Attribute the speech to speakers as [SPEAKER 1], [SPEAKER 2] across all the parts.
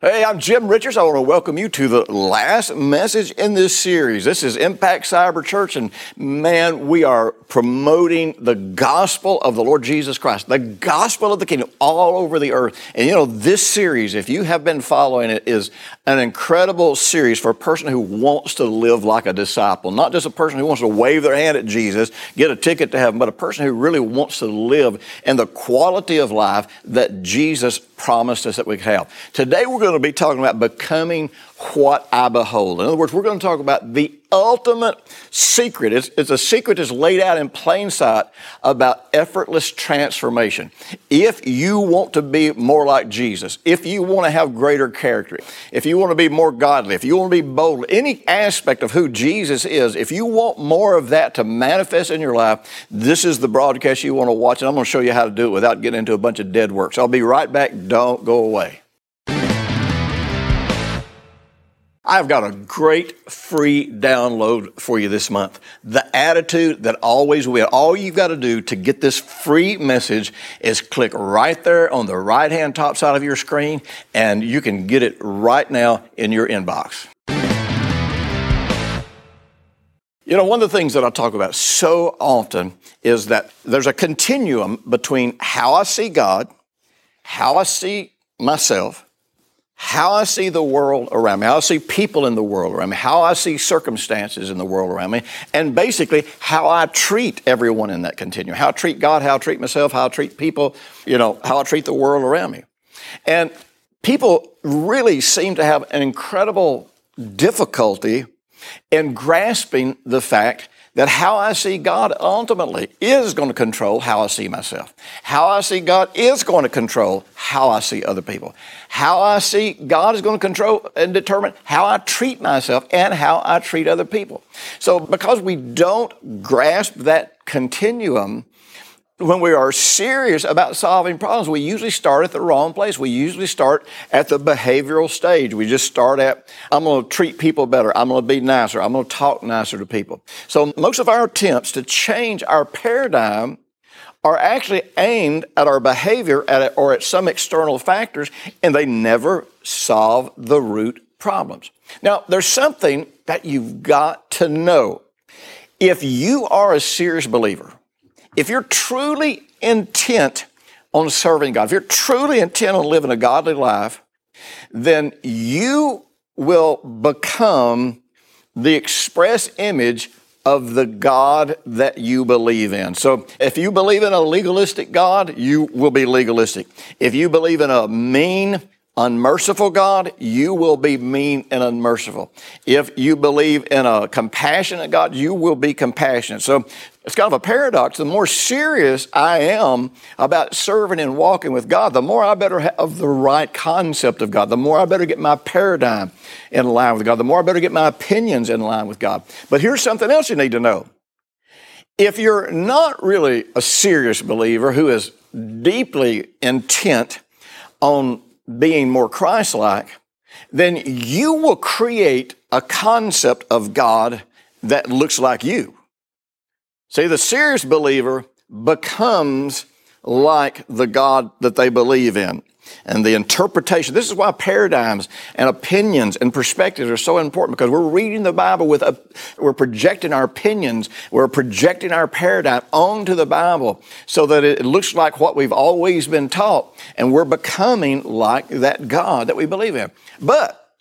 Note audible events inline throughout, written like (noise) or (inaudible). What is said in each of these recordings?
[SPEAKER 1] Hey, I'm Jim Richards. I want to welcome you to the last message in this series. This is Impact Cyber Church, and man, we are promoting the gospel of the Lord Jesus Christ, the gospel of the kingdom all over the earth. And you know, this series, if you have been following it, is an incredible series for a person who wants to live like a disciple, not just a person who wants to wave their hand at Jesus, get a ticket to heaven, but a person who really wants to live in the quality of life that Jesus promised us that we could have. Today, we're going to be talking about becoming what I behold. In other words, we're going to talk about the ultimate secret. It's, it's, a secret that's laid out in plain sight about effortless transformation. If you want to be more like Jesus, if you want to have greater character, if you want to be more godly, if you want to be bold, any aspect of who Jesus is, if you want more of that to manifest in your life, this is the broadcast you want to watch, and I'm going to show you how to do it without getting into a bunch of dead work. So I'll be right back. Don't go away. I've got a great free download for you this month. The attitude that always will. All you've got to do to get this free message is click right there on the right hand top side of your screen, and you can get it right now in your inbox. You know, one of the things that I talk about so often is that there's a continuum between how I see God, how I see myself, how I see the world around me, how I see people in the world around me, how I see circumstances in the world around me, and basically how I treat everyone in that continuum. How I treat God, how I treat myself, how I treat people, you know, how I treat the world around me. And people really seem to have an incredible difficulty in grasping the fact that how I see God ultimately is going to control how I see myself. How I see God is going to control how I see other people. How I see God is going to control and determine how I treat myself and how I treat other people. So because we don't grasp that continuum, when we are serious about solving problems, we usually start at the wrong place. We usually start at the behavioral stage. We just start at, I'm going to treat people better. I'm going to be nicer. I'm going to talk nicer to people. So most of our attempts to change our paradigm are actually aimed at our behavior at or at some external factors, and they never solve the root problems. Now, there's something that you've got to know. If you are a serious believer, if you're truly intent on serving God, if you're truly intent on living a godly life, then you will become the express image of the God that you believe in. So if you believe in a legalistic God, you will be legalistic. If you believe in a mean, unmerciful God, you will be mean and unmerciful. If you believe in a compassionate God, you will be compassionate. So it's kind of a paradox. The more serious I am about serving and walking with God, the more I better have the right concept of God, the more I better get my paradigm in line with God, the more I better get my opinions in line with God. But here's something else you need to know. If you're not really a serious believer who is deeply intent on being more Christ like, then you will create a concept of God that looks like you. See, the serious believer becomes like the God that they believe in and the interpretation. This is why paradigms and opinions and perspectives are so important because we're reading the Bible with a, we're projecting our opinions, we're projecting our paradigm onto the Bible so that it looks like what we've always been taught and we're becoming like that God that we believe in. But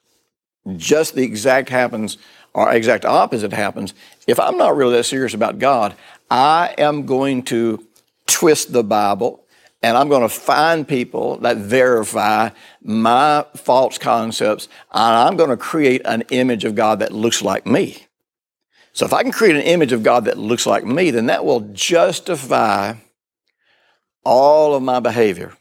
[SPEAKER 1] just the exact happens or exact opposite happens. If I'm not really that serious about God, I am going to twist the Bible and I'm going to find people that verify my false concepts, and I'm going to create an image of God that looks like me. So if I can create an image of God that looks like me, then that will justify all of my behavior.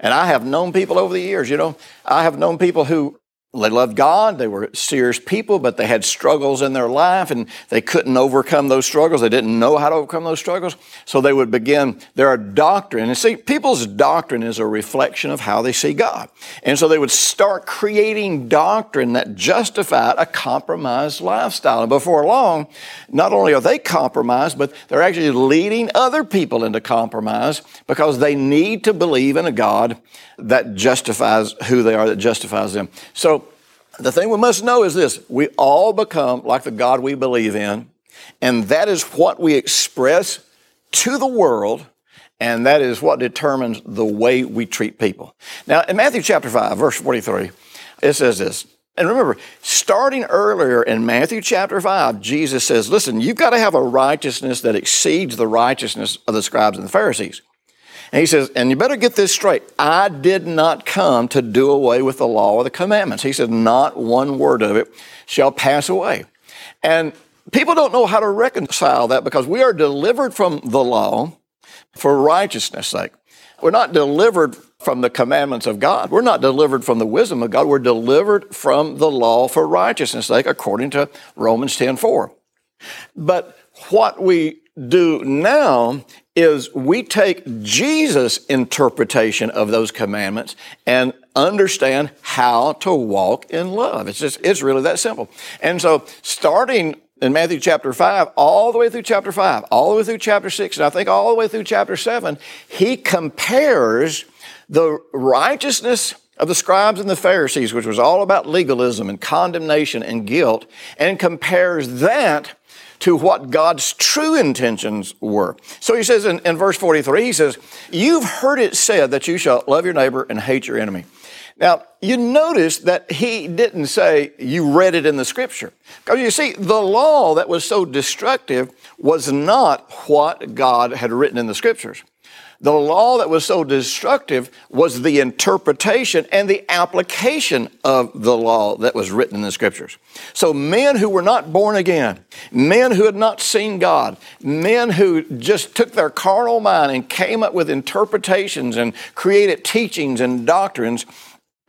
[SPEAKER 1] And I have known people over the years, you know, I have known people who they loved God. They were serious people, but they had struggles in their life and they couldn't overcome those struggles. They didn't know how to overcome those struggles. So they would begin their doctrine. And see, people's doctrine is a reflection of how they see God. And so they would start creating doctrine that justified a compromised lifestyle. And before long, not only are they compromised, but they're actually leading other people into compromise because they need to believe in a God that justifies who they are, that justifies them. So the thing we must know is this we all become like the God we believe in, and that is what we express to the world, and that is what determines the way we treat people. Now, in Matthew chapter 5, verse 43, it says this. And remember, starting earlier in Matthew chapter 5, Jesus says, Listen, you've got to have a righteousness that exceeds the righteousness of the scribes and the Pharisees. And he says, and you better get this straight. I did not come to do away with the law or the commandments. He said, not one word of it shall pass away. And people don't know how to reconcile that because we are delivered from the law for righteousness' sake. We're not delivered from the commandments of God. We're not delivered from the wisdom of God. We're delivered from the law for righteousness' sake, according to Romans 10 4. But what we do now is we take Jesus' interpretation of those commandments and understand how to walk in love. It's just, it's really that simple. And so starting in Matthew chapter 5, all the way through chapter 5, all the way through chapter 6, and I think all the way through chapter 7, he compares the righteousness of the scribes and the Pharisees, which was all about legalism and condemnation and guilt, and compares that to what God's true intentions were. So he says in, in verse 43, he says, You've heard it said that you shall love your neighbor and hate your enemy. Now, you notice that he didn't say you read it in the scripture. Because you see, the law that was so destructive was not what God had written in the scriptures. The law that was so destructive was the interpretation and the application of the law that was written in the scriptures. So, men who were not born again, men who had not seen God, men who just took their carnal mind and came up with interpretations and created teachings and doctrines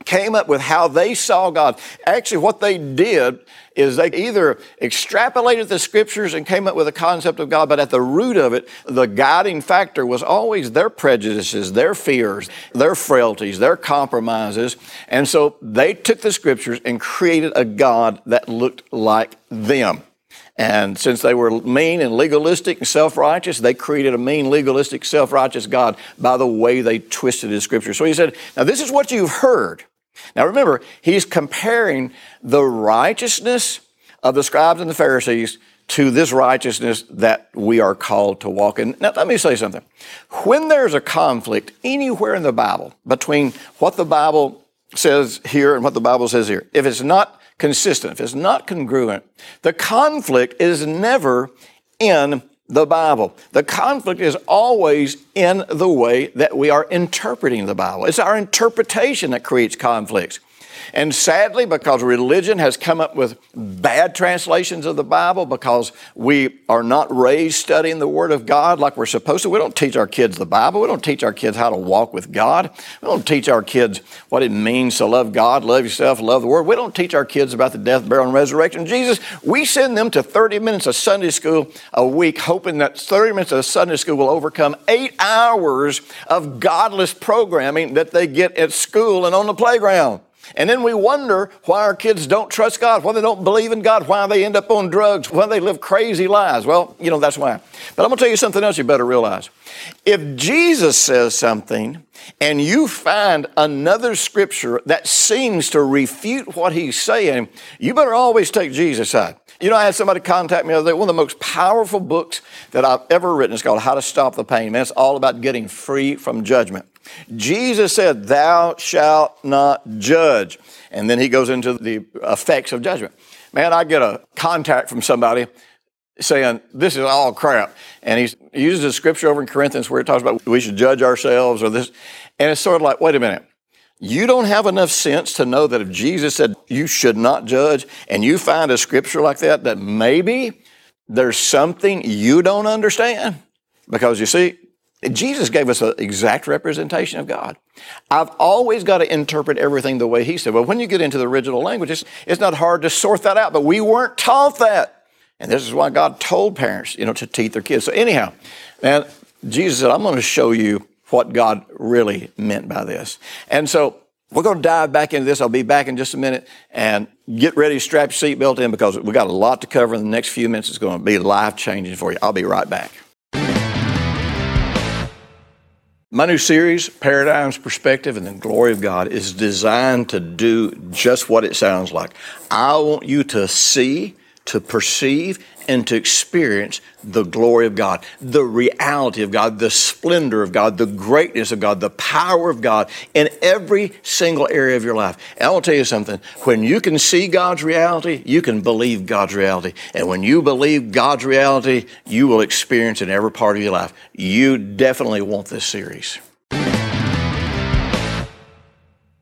[SPEAKER 1] came up with how they saw God. Actually, what they did is they either extrapolated the scriptures and came up with a concept of God, but at the root of it, the guiding factor was always their prejudices, their fears, their frailties, their compromises. And so they took the scriptures and created a God that looked like them. And since they were mean and legalistic and self righteous, they created a mean, legalistic, self righteous God by the way they twisted his scripture. So he said, Now, this is what you've heard. Now remember, he's comparing the righteousness of the scribes and the Pharisees to this righteousness that we are called to walk in. Now, let me say something. When there's a conflict anywhere in the Bible between what the Bible says here and what the Bible says here, if it's not consistent, if it's not congruent, the conflict is never in the Bible. The conflict is always in the way that we are interpreting the Bible. It's our interpretation that creates conflicts. And sadly, because religion has come up with bad translations of the Bible, because we are not raised studying the Word of God like we're supposed to, we don't teach our kids the Bible. We don't teach our kids how to walk with God. We don't teach our kids what it means to love God, love yourself, love the Word. We don't teach our kids about the death, burial, and resurrection of Jesus. We send them to 30 minutes of Sunday school a week, hoping that 30 minutes of Sunday school will overcome eight hours of godless programming that they get at school and on the playground. And then we wonder why our kids don't trust God, why they don't believe in God, why they end up on drugs, why they live crazy lives. Well, you know, that's why. But I'm going to tell you something else you better realize. If Jesus says something and you find another scripture that seems to refute what he's saying, you better always take Jesus' side. You know, I had somebody contact me the other day. One of the most powerful books that I've ever written is called How to Stop the Pain. Man, it's all about getting free from judgment. Jesus said, Thou shalt not judge. And then he goes into the effects of judgment. Man, I get a contact from somebody saying, This is all crap. And he uses a scripture over in Corinthians where it talks about we should judge ourselves or this. And it's sort of like, wait a minute. You don't have enough sense to know that if Jesus said you should not judge, and you find a scripture like that, that maybe there's something you don't understand. Because you see, Jesus gave us an exact representation of God. I've always got to interpret everything the way He said. Well, when you get into the original language, it's, it's not hard to sort that out, but we weren't taught that. And this is why God told parents, you know, to teach their kids. So anyhow, man, Jesus said, I'm going to show you what God really meant by this. And so we're going to dive back into this. I'll be back in just a minute and get ready, to strap your seatbelt in because we've got a lot to cover in the next few minutes. It's going to be life changing for you. I'll be right back. My new series, Paradigms, Perspective, and the Glory of God, is designed to do just what it sounds like. I want you to see, to perceive, and to experience the glory of God, the reality of God, the splendor of God, the greatness of God, the power of God in every single area of your life. And I will tell you something when you can see God's reality, you can believe God's reality. And when you believe God's reality, you will experience in every part of your life. You definitely want this series.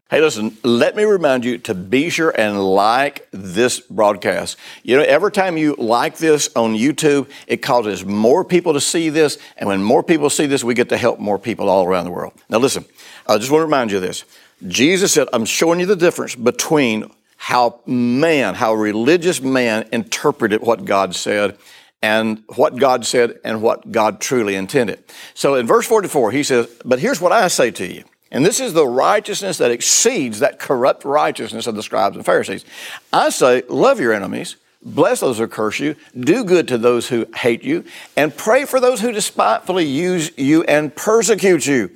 [SPEAKER 1] Hey, listen, let me remind you to be sure and like this broadcast. You know, every time you like this on YouTube, it causes more people to see this. And when more people see this, we get to help more people all around the world. Now, listen, I just want to remind you of this. Jesus said, I'm showing you the difference between how man, how religious man interpreted what God said and what God said and what God truly intended. So in verse 44, he says, But here's what I say to you. And this is the righteousness that exceeds that corrupt righteousness of the scribes and Pharisees. I say, love your enemies, bless those who curse you, do good to those who hate you, and pray for those who despitefully use you and persecute you.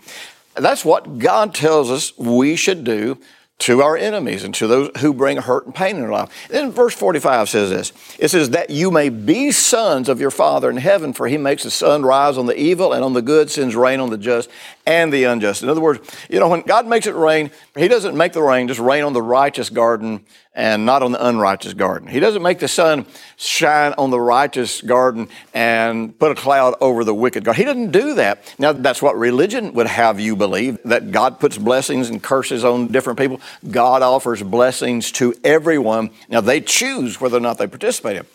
[SPEAKER 1] That's what God tells us we should do to our enemies and to those who bring hurt and pain in our life. Then verse 45 says this. It says, that you may be sons of your Father in heaven, for he makes the sun rise on the evil and on the good, sends rain on the just and the unjust. In other words, you know, when God makes it rain, he doesn't make the rain just rain on the righteous garden and not on the unrighteous garden. He doesn't make the sun shine on the righteous garden and put a cloud over the wicked garden. He doesn't do that. Now, that's what religion would have you believe that God puts blessings and curses on different people. God offers blessings to everyone. Now, they choose whether or not they participate in.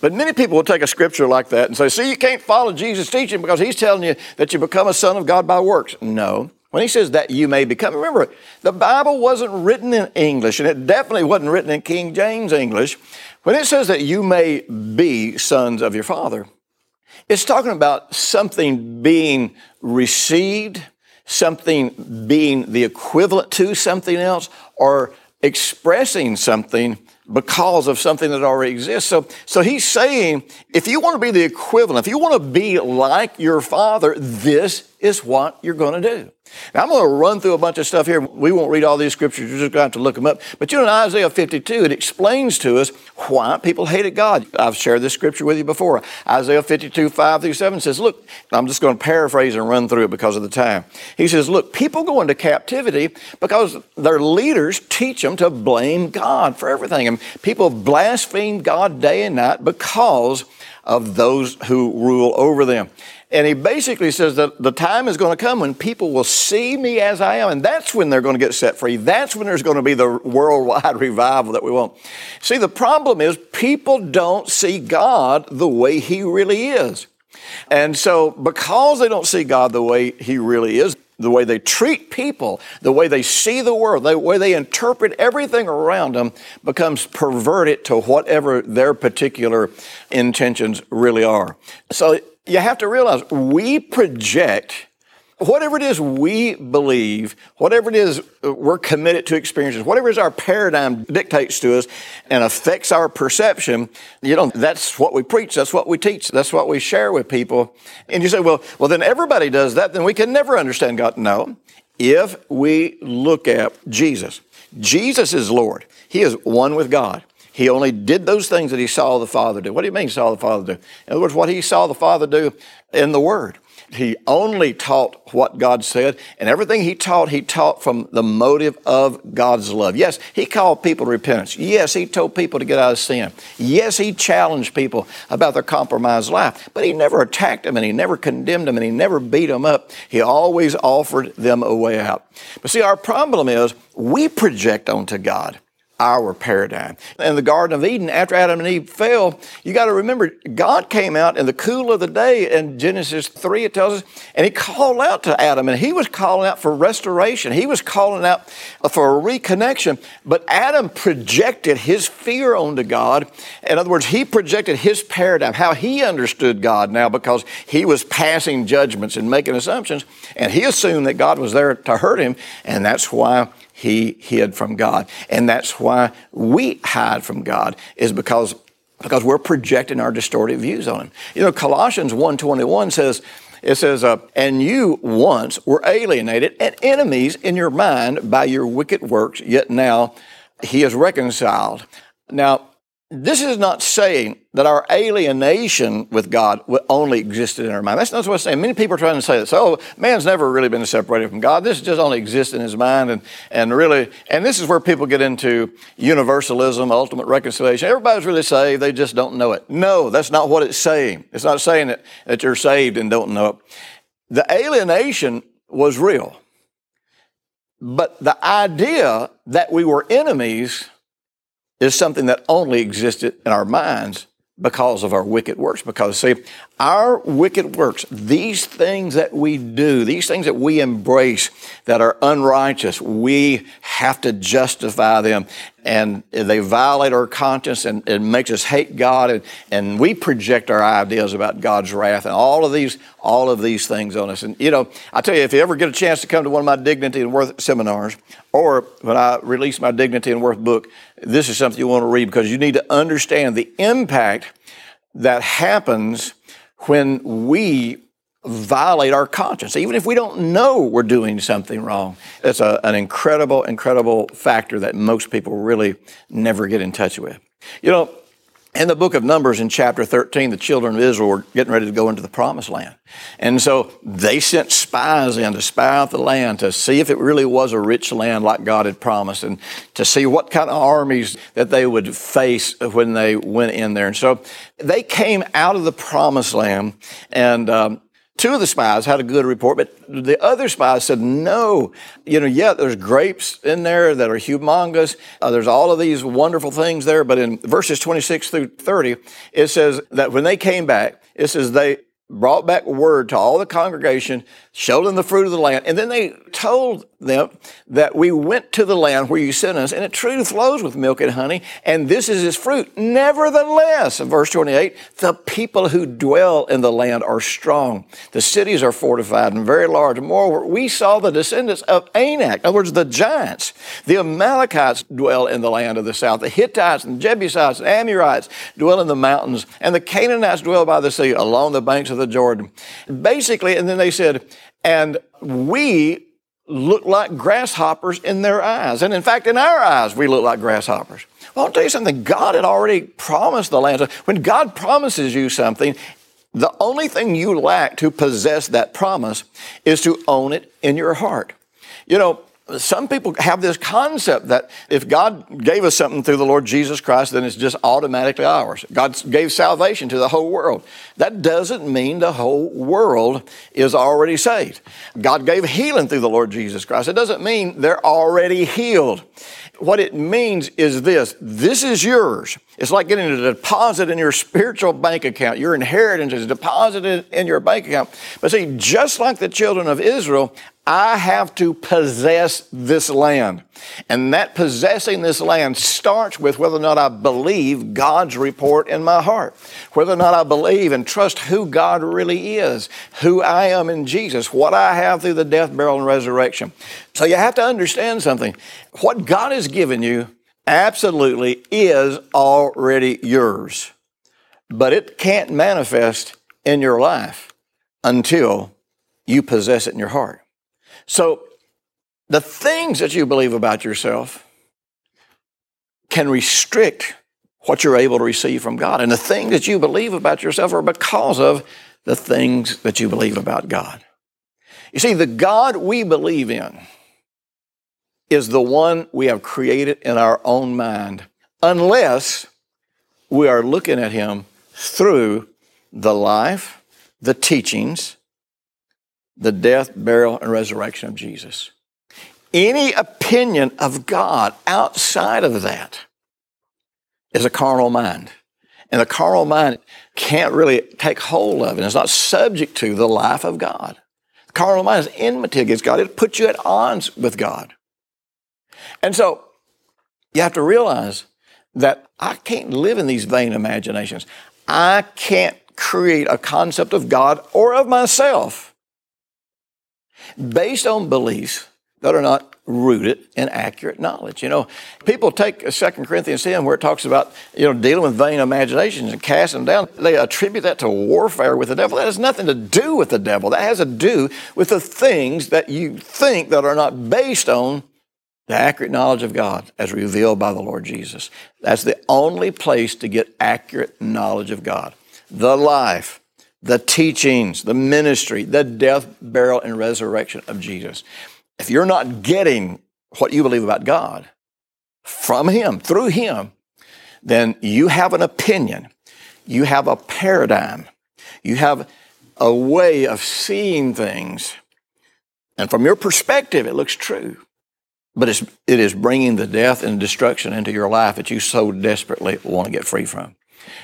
[SPEAKER 1] But many people will take a scripture like that and say, see, you can't follow Jesus' teaching because he's telling you that you become a son of God by works. No. When he says that you may become, remember, the Bible wasn't written in English, and it definitely wasn't written in King James English. When it says that you may be sons of your Father, it's talking about something being received, something being the equivalent to something else, or expressing something because of something that already exists. So, so he's saying, if you want to be the equivalent, if you want to be like your father, this is what you're going to do. Now, I'm going to run through a bunch of stuff here. We won't read all these scriptures. You're just going to have to look them up. But you know, in Isaiah 52, it explains to us why people hated God. I've shared this scripture with you before. Isaiah 52, 5 through 7 says, Look, I'm just going to paraphrase and run through it because of the time. He says, Look, people go into captivity because their leaders teach them to blame God for everything. And people blaspheme God day and night because of those who rule over them. And he basically says that the time is going to come when people will see me as I am, and that's when they're going to get set free. That's when there's going to be the worldwide (laughs) revival that we want. See, the problem is people don't see God the way he really is. And so, because they don't see God the way he really is, the way they treat people, the way they see the world, the way they interpret everything around them becomes perverted to whatever their particular intentions really are. So you have to realize we project whatever it is we believe, whatever it is we're committed to experiences, whatever is our paradigm dictates to us and affects our perception, you know, that's what we preach, that's what we teach, that's what we share with people. And you say, well, well, then everybody does that, then we can never understand God. No. If we look at Jesus, Jesus is Lord. He is one with God. He only did those things that he saw the Father do. What do you mean saw the Father do? In other words, what he saw the Father do in the Word. He only taught what God said, and everything he taught, he taught from the motive of God's love. Yes, he called people to repentance. Yes, he told people to get out of sin. Yes, he challenged people about their compromised life, but he never attacked them and he never condemned them and he never beat them up. He always offered them a way out. But see, our problem is we project onto God our paradigm. In the Garden of Eden, after Adam and Eve fell, you got to remember, God came out in the cool of the day in Genesis 3, it tells us, and He called out to Adam, and He was calling out for restoration. He was calling out for a reconnection. But Adam projected his fear onto God. In other words, he projected his paradigm, how he understood God now, because he was passing judgments and making assumptions, and he assumed that God was there to hurt him, and that's why he hid from God. And that's why we hide from God, is because, because we're projecting our distorted views on Him. You know, Colossians 1.21 says, it says, uh, and you once were alienated and enemies in your mind by your wicked works, yet now he is reconciled. Now, this is not saying that our alienation with God only existed in our mind. That's not what I'm saying. Many people are trying to say this. Oh, man's never really been separated from God. This just only exists in his mind. And, and really, and this is where people get into universalism, ultimate reconciliation. Everybody's really saved. They just don't know it. No, that's not what it's saying. It's not saying that, that you're saved and don't know it. The alienation was real. But the idea that we were enemies is something that only existed in our minds because of our wicked works. Because, see, our wicked works, these things that we do, these things that we embrace that are unrighteous, we have to justify them. And they violate our conscience and it makes us hate God. And, and we project our ideas about God's wrath and all of these, all of these things on us. And, you know, I tell you, if you ever get a chance to come to one of my Dignity and Worth seminars, or when I release my Dignity and Worth book, this is something you want to read because you need to understand the impact that happens when we violate our conscience, even if we don't know we're doing something wrong. It's a, an incredible, incredible factor that most people really never get in touch with. You know, in the book of Numbers, in chapter 13, the children of Israel were getting ready to go into the promised land. And so they sent spies in to spy out the land to see if it really was a rich land like God had promised and to see what kind of armies that they would face when they went in there. And so they came out of the promised land and um, Two of the spies had a good report, but the other spies said, no, you know, yeah, there's grapes in there that are humongous. Uh, there's all of these wonderful things there. But in verses 26 through 30, it says that when they came back, it says they brought back word to all the congregation, showed them the fruit of the land, and then they told them that we went to the land where you sent us, and it truly flows with milk and honey, and this is its fruit. Nevertheless, verse 28, the people who dwell in the land are strong. The cities are fortified and very large. Moreover, we saw the descendants of Anak, in other words, the giants. The Amalekites dwell in the land of the south. The Hittites and Jebusites and Amorites dwell in the mountains, and the Canaanites dwell by the sea along the banks of the Jordan. Basically, and then they said, and we look like grasshoppers in their eyes. And in fact, in our eyes, we look like grasshoppers. Well, I'll tell you something. God had already promised the land. When God promises you something, the only thing you lack to possess that promise is to own it in your heart. You know, some people have this concept that if God gave us something through the Lord Jesus Christ, then it's just automatically ours. God gave salvation to the whole world. That doesn't mean the whole world is already saved. God gave healing through the Lord Jesus Christ. It doesn't mean they're already healed. What it means is this this is yours. It's like getting a deposit in your spiritual bank account. Your inheritance is deposited in your bank account. But see, just like the children of Israel, I have to possess this land. And that possessing this land starts with whether or not I believe God's report in my heart, whether or not I believe and trust who God really is, who I am in Jesus, what I have through the death, burial, and resurrection. So you have to understand something. What God has given you absolutely is already yours, but it can't manifest in your life until you possess it in your heart. So the things that you believe about yourself can restrict what you're able to receive from God. And the things that you believe about yourself are because of the things that you believe about God. You see, the God we believe in is the one we have created in our own mind, unless we are looking at Him through the life, the teachings, the death, burial, and resurrection of Jesus. Any opinion of God outside of that is a carnal mind. And the carnal mind can't really take hold of it. It's not subject to the life of God. The carnal mind is enmity against God. It puts you at odds with God. And so you have to realize that I can't live in these vain imaginations. I can't create a concept of God or of myself based on beliefs that are not rooted in accurate knowledge. You know, people take 2 Corinthians 10 where it talks about, you know, dealing with vain imaginations and casting them down. They attribute that to warfare with the devil. That has nothing to do with the devil. That has to do with the things that you think that are not based on the accurate knowledge of God as revealed by the Lord Jesus. That's the only place to get accurate knowledge of God. The life, the teachings, the ministry, the death, burial, and resurrection of Jesus. If you're not getting what you believe about God from Him, through Him, then you have an opinion, you have a paradigm, you have a way of seeing things. And from your perspective, it looks true. But it's, it is bringing the death and destruction into your life that you so desperately want to get free from.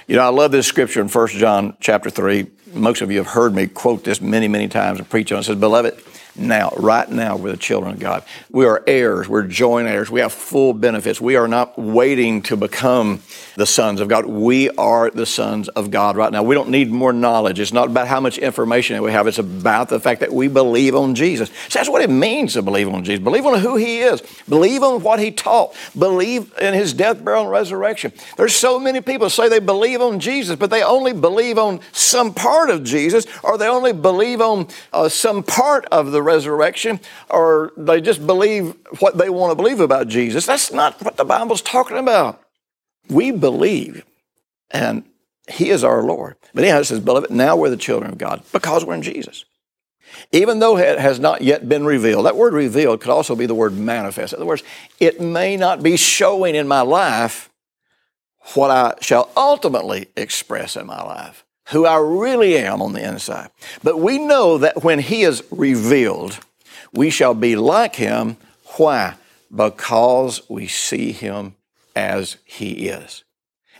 [SPEAKER 1] You know, I love this scripture in 1 John chapter 3. Most of you have heard me quote this many, many times and preach on it. It says, Beloved, now, right now, we're the children of God. We are heirs. We're joint heirs. We have full benefits. We are not waiting to become the sons of God. We are the sons of God right now. We don't need more knowledge. It's not about how much information that we have. It's about the fact that we believe on Jesus. So that's what it means to believe on Jesus. Believe on who He is. Believe on what He taught. Believe in His death, burial, and resurrection. There's so many people say they believe on Jesus, but they only believe on some part of Jesus, or they only believe on uh, some part of the resurrection, or they just believe what they want to believe about Jesus. That's not what the Bible's talking about. We believe, and He is our Lord. But anyhow, it says, Beloved, now we're the children of God because we're in Jesus. Even though it has not yet been revealed, that word revealed could also be the word manifest. In other words, it may not be showing in my life what I shall ultimately express in my life who I really am on the inside. But we know that when He is revealed, we shall be like Him. Why? Because we see Him as He is.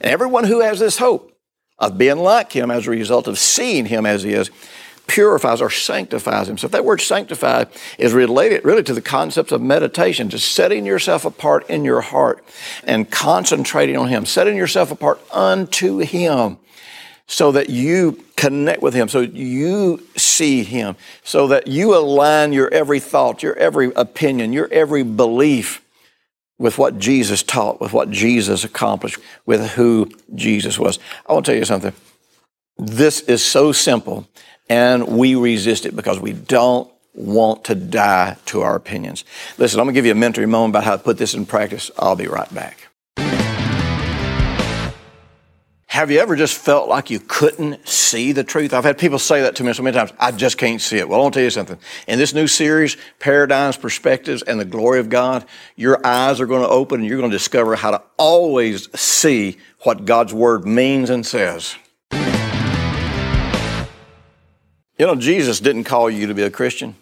[SPEAKER 1] And everyone who has this hope of being like Him as a result of seeing Him as He is purifies or sanctifies himself. That word sanctify is related really to the concepts of meditation, just setting yourself apart in your heart and concentrating on Him, setting yourself apart unto Him so that you connect with Him, so you see Him, so that you align your every thought, your every opinion, your every belief with what Jesus taught, with what Jesus accomplished, with who Jesus was. I want to tell you something. This is so simple, and we resist it because we don't want to die to our opinions. Listen, I'm going to give you a mentoring moment about how to put this in practice. I'll be right back. Have you ever just felt like you couldn't see the truth? I've had people say that to me so many times. I just can't see it. Well, I want to tell you something. In this new series, Paradigms, Perspectives, and the Glory of God, your eyes are going to open and you're going to discover how to always see what God's Word means and says. You know, Jesus didn't call you to be a Christian.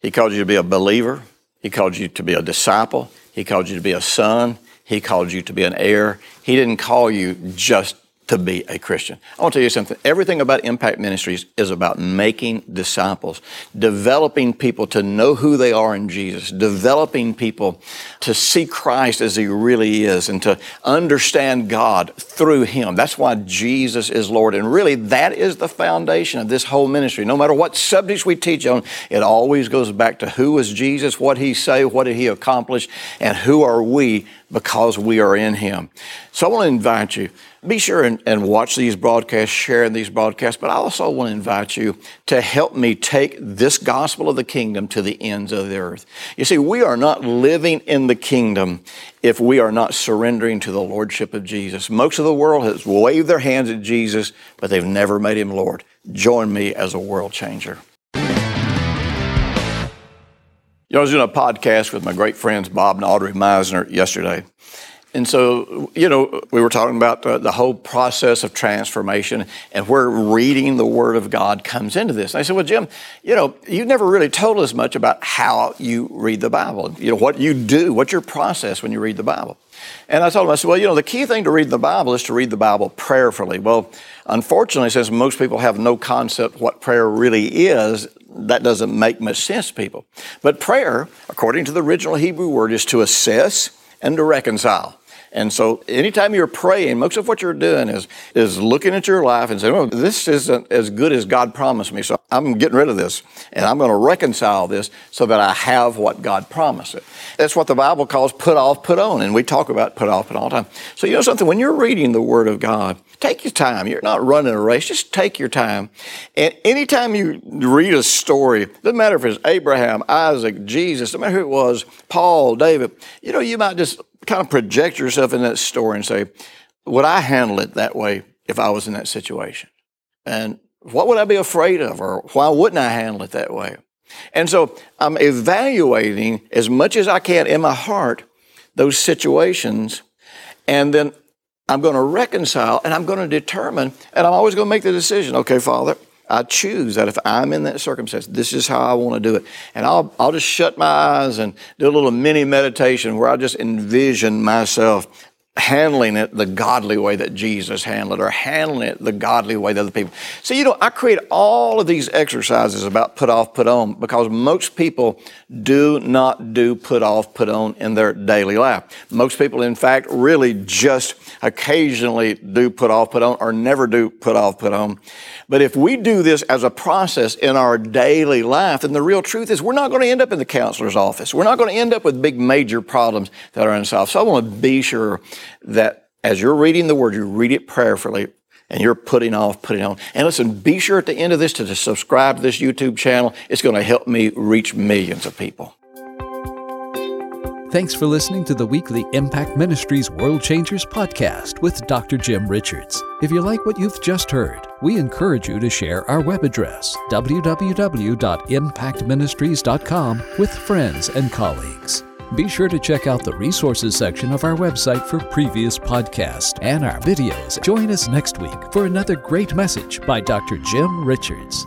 [SPEAKER 1] He called you to be a believer. He called you to be a disciple. He called you to be a son. He called you to be an heir. He didn't call you just to be a Christian. I want to tell you something. Everything about Impact Ministries is about making disciples, developing people to know who they are in Jesus, developing people to see Christ as He really is and to understand God through Him. That's why Jesus is Lord. And really, that is the foundation of this whole ministry. No matter what subjects we teach on, it always goes back to who is Jesus, what He say, what did He accomplish, and who are we because we are in Him. So I want to invite you be sure and, and, watch these broadcasts, share in these broadcasts, but I also want to invite you to help me take this gospel of the kingdom to the ends of the earth. You see, we are not living in the kingdom if we are not surrendering to the lordship of Jesus. Most of the world has waved their hands at Jesus, but they've never made him Lord. Join me as a world changer. You know, I was doing a podcast with my great friends Bob and Audrey Meisner yesterday. And so, you know, we were talking about the, the, whole process of transformation and where reading the Word of God comes into this. And I said, Well, Jim, you know, you never really told us much about how you read the Bible, you know, what you do, what's your process when you read the Bible. And I told him, I said, Well, you know, the key thing to read the Bible is to read the Bible prayerfully. Well, unfortunately, since most people have no concept what prayer really is, that doesn't make much sense people. But prayer, according to the original Hebrew word, is to assess and to reconcile. And so anytime you're praying, most of what you're doing is, is looking at your life and saying, well, this isn't as good as God promised me. So I'm getting rid of this and I'm going to reconcile this so that I have what God promised it. That's what the Bible calls put off, put on. And we talk about put off, on all the time. So you know something, when you're reading the Word of God, take your time. You're not running a race. Just take your time. And anytime you read a story, doesn't matter if it's Abraham, Isaac, Jesus, no matter who it was, Paul, David, you know, you might just kind of project yourself in that story and say, would I handle it that way if I was in that situation? And what would I be afraid of? Or why wouldn't I handle it that way? And so I'm evaluating as much as I can in my heart those situations. And then I'm going to reconcile and I'm going to determine, and I'm always going to make the decision okay, Father, I choose that if I'm in that circumstance, this is how I want to do it. And I'll, I'll just shut my eyes and do a little mini meditation where I just envision myself handling it the godly way that Jesus handled it, or handling it the godly way that other people. So, you know, I create all of these exercises about put off, put on, because most people do not do put off, put on in their daily life. Most people, in fact, really just occasionally do put off, put on, or never do put off, put on. But if we do this as a process in our daily life, then the real truth is we're not going to end up in the counselor's office. We're not going to end up with big major problems that are unsolved. So I want to be sure that as you're reading the word, you read it prayerfully and you're putting off, putting on. And listen, be sure at the end of this to subscribe to this YouTube channel. It's going to help me reach millions of people.
[SPEAKER 2] Thanks for listening to the weekly Impact Ministries World Changers podcast with Dr. Jim Richards. If you like what you've just heard, we encourage you to share our web address, www.impactministries.com, with friends and colleagues. Be sure to check out the resources section of our website for previous podcasts and our videos. Join us next week for another great message by Dr. Jim Richards.